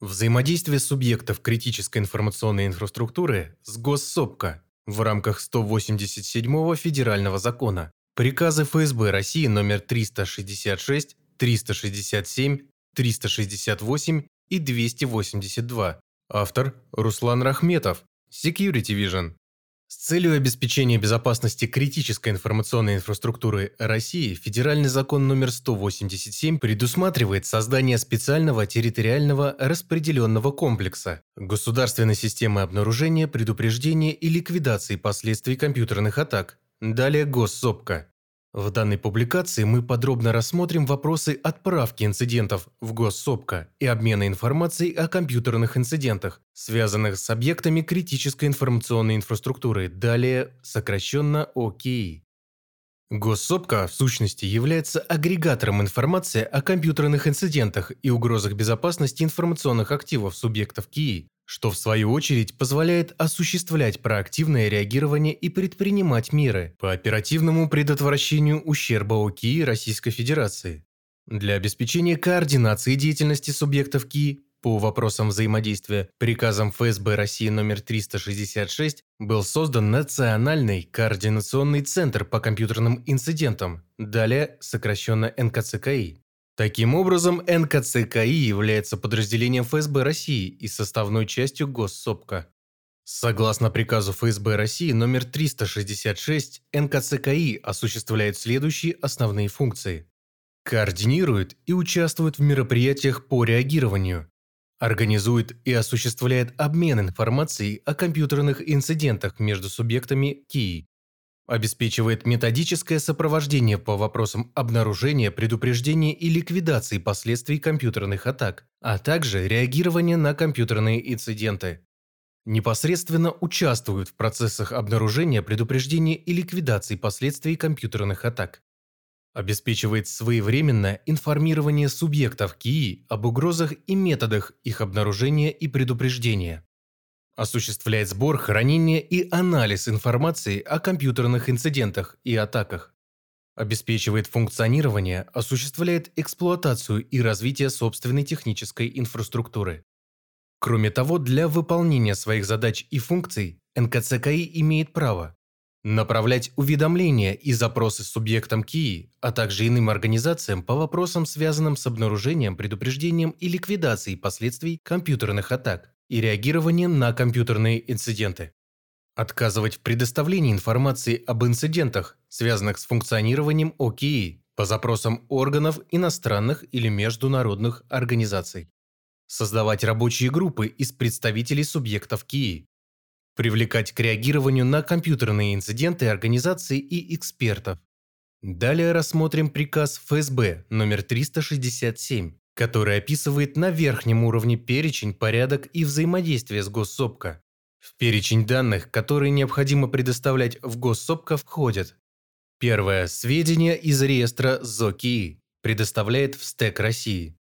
Взаимодействие субъектов критической информационной инфраструктуры с Госсопка в рамках 187 федерального закона. Приказы ФСБ России номер 366, 367, 368 и 282. Автор Руслан Рахметов. Security Vision. С целью обеспечения безопасности критической информационной инфраструктуры России Федеральный закон номер 187 предусматривает создание специального территориального распределенного комплекса государственной системы обнаружения, предупреждения и ликвидации последствий компьютерных атак, далее Госсопка. В данной публикации мы подробно рассмотрим вопросы отправки инцидентов в Госсопка и обмена информацией о компьютерных инцидентах, связанных с объектами критической информационной инфраструктуры, далее сокращенно ОКИ. Госсопка, в сущности, является агрегатором информации о компьютерных инцидентах и угрозах безопасности информационных активов субъектов КИИ, что в свою очередь позволяет осуществлять проактивное реагирование и предпринимать меры по оперативному предотвращению ущерба ОКИ Российской Федерации. Для обеспечения координации деятельности субъектов КИ по вопросам взаимодействия приказом ФСБ России номер 366 был создан Национальный координационный центр по компьютерным инцидентам, далее сокращенно НКЦКИ. Таким образом, НКЦКИ является подразделением ФСБ России и составной частью Госсопка. Согласно приказу ФСБ России номер 366, НКЦКИ осуществляет следующие основные функции. Координирует и участвует в мероприятиях по реагированию. Организует и осуществляет обмен информацией о компьютерных инцидентах между субъектами КИИ Обеспечивает методическое сопровождение по вопросам обнаружения, предупреждения и ликвидации последствий компьютерных атак, а также реагирования на компьютерные инциденты. Непосредственно участвует в процессах обнаружения, предупреждения и ликвидации последствий компьютерных атак. Обеспечивает своевременное информирование субъектов КИИ об угрозах и методах их обнаружения и предупреждения осуществляет сбор, хранение и анализ информации о компьютерных инцидентах и атаках, обеспечивает функционирование, осуществляет эксплуатацию и развитие собственной технической инфраструктуры. Кроме того, для выполнения своих задач и функций НКЦКИ имеет право направлять уведомления и запросы субъектам КИИ, а также иным организациям по вопросам, связанным с обнаружением, предупреждением и ликвидацией последствий компьютерных атак, и реагированием на компьютерные инциденты. Отказывать в предоставлении информации об инцидентах, связанных с функционированием ОКИ по запросам органов иностранных или международных организаций. Создавать рабочие группы из представителей субъектов КИИ. Привлекать к реагированию на компьютерные инциденты организаций и экспертов. Далее рассмотрим приказ ФСБ номер 367 который описывает на верхнем уровне перечень, порядок и взаимодействие с Госсопка. В перечень данных, которые необходимо предоставлять в Госсопка, входят Первое. Сведения из реестра ЗОКИ предоставляет в СТЭК России.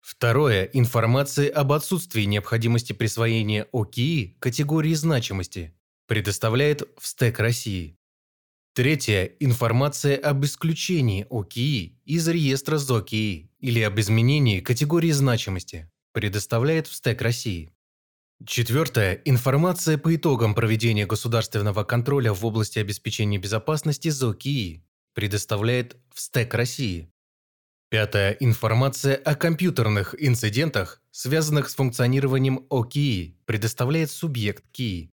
Второе. Информация об отсутствии необходимости присвоения ОКИ категории значимости предоставляет в СТЭК России. Третье. Информация об исключении ОКИ из реестра ЗОКИ или об изменении категории значимости предоставляет в СТЭК России. Четвертое. Информация по итогам проведения государственного контроля в области обеспечения безопасности ЗОКИ предоставляет в СТЭК России. Пятое. Информация о компьютерных инцидентах, связанных с функционированием ОКИ, предоставляет субъект КИИ.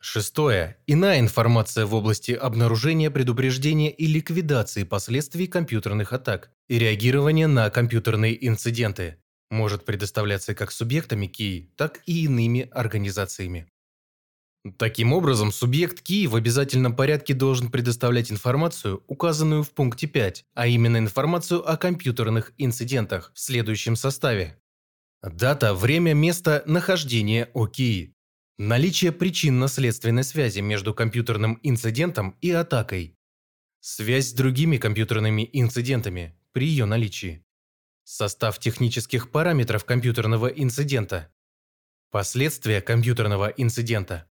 Шестое. Иная информация в области обнаружения, предупреждения и ликвидации последствий компьютерных атак и реагирования на компьютерные инциденты может предоставляться как субъектами КИИ, так и иными организациями. Таким образом, субъект КИИ в обязательном порядке должен предоставлять информацию, указанную в пункте 5, а именно информацию о компьютерных инцидентах в следующем составе. Дата, время, место нахождения ОКИИ, Наличие причинно-следственной связи между компьютерным инцидентом и атакой. Связь с другими компьютерными инцидентами при ее наличии. Состав технических параметров компьютерного инцидента. Последствия компьютерного инцидента.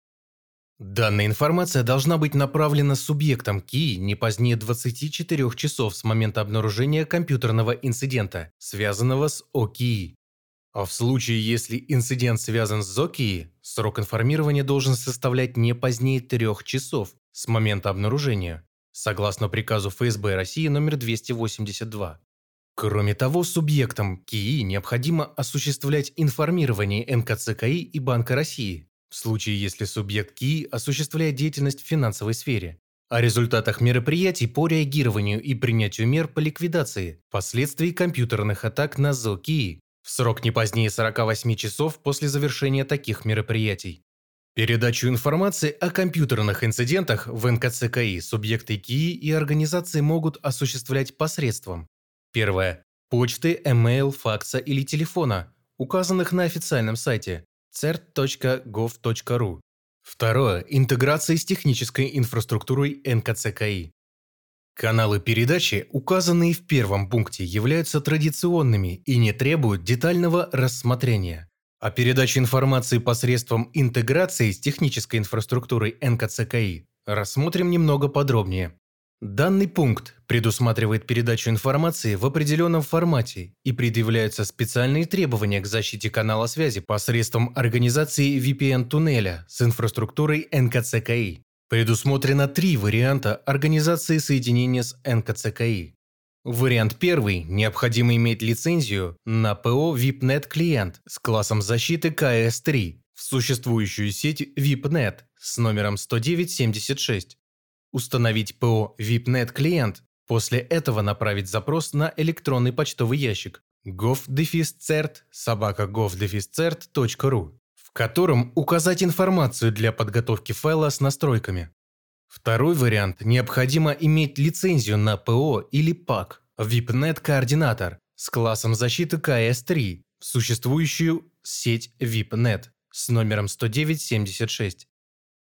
Данная информация должна быть направлена субъектом КИ не позднее 24 часов с момента обнаружения компьютерного инцидента, связанного с ОКИ. А в случае, если инцидент связан с ЗОКИИ, срок информирования должен составлять не позднее трех часов с момента обнаружения, согласно приказу ФСБ России номер 282. Кроме того, субъектам КИИ необходимо осуществлять информирование НКЦКИ и Банка России, в случае, если субъект КИИ осуществляет деятельность в финансовой сфере, о результатах мероприятий по реагированию и принятию мер по ликвидации последствий компьютерных атак на ЗОКИИ в срок не позднее 48 часов после завершения таких мероприятий. Передачу информации о компьютерных инцидентах в НКЦКИ субъекты КИИ и организации могут осуществлять посредством Первое. Почты, email, факса или телефона, указанных на официальном сайте cert.gov.ru. Второе. Интеграция с технической инфраструктурой НКЦКИ. Каналы передачи, указанные в первом пункте, являются традиционными и не требуют детального рассмотрения. А передача информации посредством интеграции с технической инфраструктурой НКЦКИ рассмотрим немного подробнее. Данный пункт предусматривает передачу информации в определенном формате и предъявляются специальные требования к защите канала связи посредством организации VPN-туннеля с инфраструктурой НКЦКИ. Предусмотрено три варианта организации соединения с НКЦКИ. Вариант первый – необходимо иметь лицензию на ПО VIPNet клиент с классом защиты КС-3 в существующую сеть VIPNet с номером 10976 установить ПО VIPNet клиент, после этого направить запрос на электронный почтовый ящик. Gov-cert собака gov-cert.ru, котором указать информацию для подготовки файла с настройками. Второй вариант – необходимо иметь лицензию на ПО или ПАК. VIPNet координатор с классом защиты КС-3 в существующую сеть VIPNet с номером 10976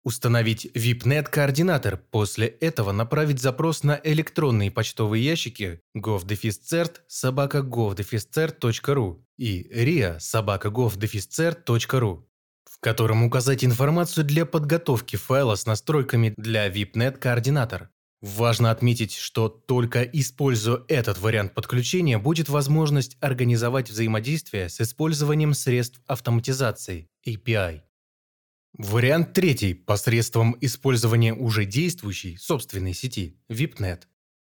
Установить VIPNet-координатор, после этого направить запрос на электронные почтовые ящики govdefiscert собака govdefiscert.ru и ria собака govdefiscert.ru, в котором указать информацию для подготовки файла с настройками для VIPNet-координатор. Важно отметить, что только используя этот вариант подключения будет возможность организовать взаимодействие с использованием средств автоматизации API. Вариант третий – посредством использования уже действующей собственной сети VIPNet.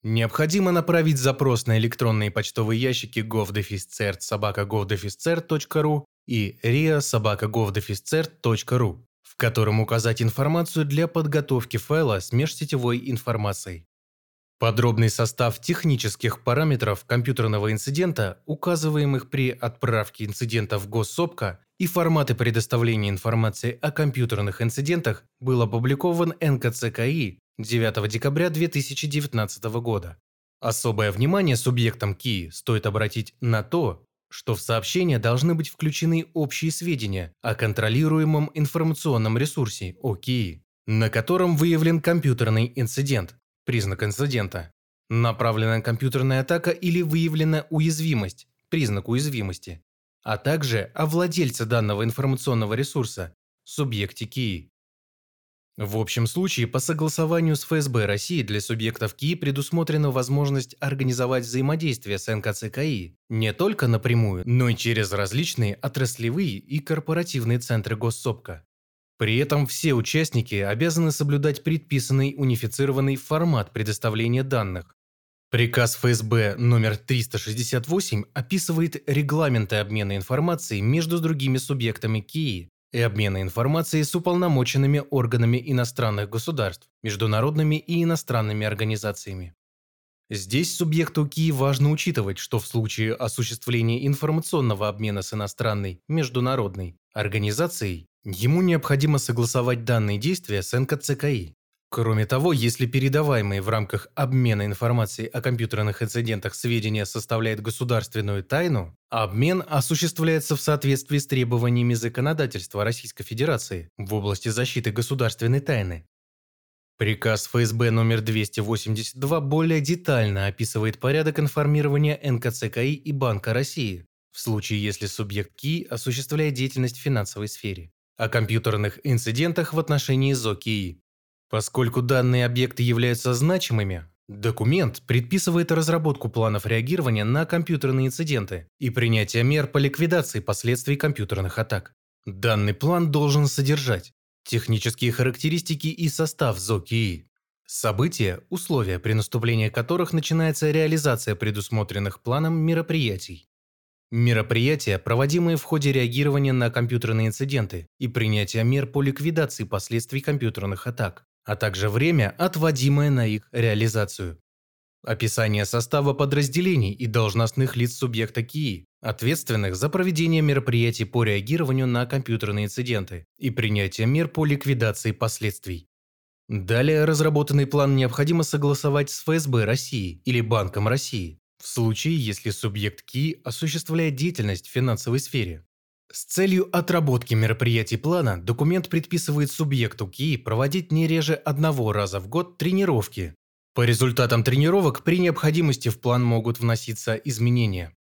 Необходимо направить запрос на электронные почтовые ящики govdefiscert и ria в котором указать информацию для подготовки файла с межсетевой информацией. Подробный состав технических параметров компьютерного инцидента, указываемых при отправке инцидента в госсопка, и форматы предоставления информации о компьютерных инцидентах был опубликован НКЦКИ 9 декабря 2019 года. Особое внимание субъектам КИ стоит обратить на то, что в сообщение должны быть включены общие сведения о контролируемом информационном ресурсе ОКИ, на котором выявлен компьютерный инцидент, признак инцидента, направленная компьютерная атака или выявлена уязвимость, признак уязвимости, а также о владельце данного информационного ресурса, субъекте КИИ. В общем случае, по согласованию с ФСБ России для субъектов КИИ предусмотрена возможность организовать взаимодействие с НКЦКИ не только напрямую, но и через различные отраслевые и корпоративные центры госсопка. При этом все участники обязаны соблюдать предписанный унифицированный формат предоставления данных. Приказ ФСБ номер 368 описывает регламенты обмена информацией между другими субъектами КИИ и обмена информацией с уполномоченными органами иностранных государств, международными и иностранными организациями. Здесь субъекту КИИ важно учитывать, что в случае осуществления информационного обмена с иностранной, международной организацией Ему необходимо согласовать данные действия с НКЦКИ. Кроме того, если передаваемые в рамках обмена информацией о компьютерных инцидентах сведения составляют государственную тайну, обмен осуществляется в соответствии с требованиями законодательства Российской Федерации в области защиты государственной тайны. Приказ ФСБ номер 282 более детально описывает порядок информирования НКЦКИ и Банка России в случае, если субъект КИ осуществляет деятельность в финансовой сфере о компьютерных инцидентах в отношении ЗОКИИ. Поскольку данные объекты являются значимыми, Документ предписывает разработку планов реагирования на компьютерные инциденты и принятие мер по ликвидации последствий компьютерных атак. Данный план должен содержать технические характеристики и состав ЗОКИИ, события, условия, при наступлении которых начинается реализация предусмотренных планом мероприятий, мероприятия, проводимые в ходе реагирования на компьютерные инциденты и принятия мер по ликвидации последствий компьютерных атак, а также время, отводимое на их реализацию. Описание состава подразделений и должностных лиц субъекта КИИ, ответственных за проведение мероприятий по реагированию на компьютерные инциденты и принятие мер по ликвидации последствий. Далее разработанный план необходимо согласовать с ФСБ России или Банком России, в случае, если субъект КИИ осуществляет деятельность в финансовой сфере. С целью отработки мероприятий плана документ предписывает субъекту КИИ проводить не реже одного раза в год тренировки. По результатам тренировок при необходимости в план могут вноситься изменения.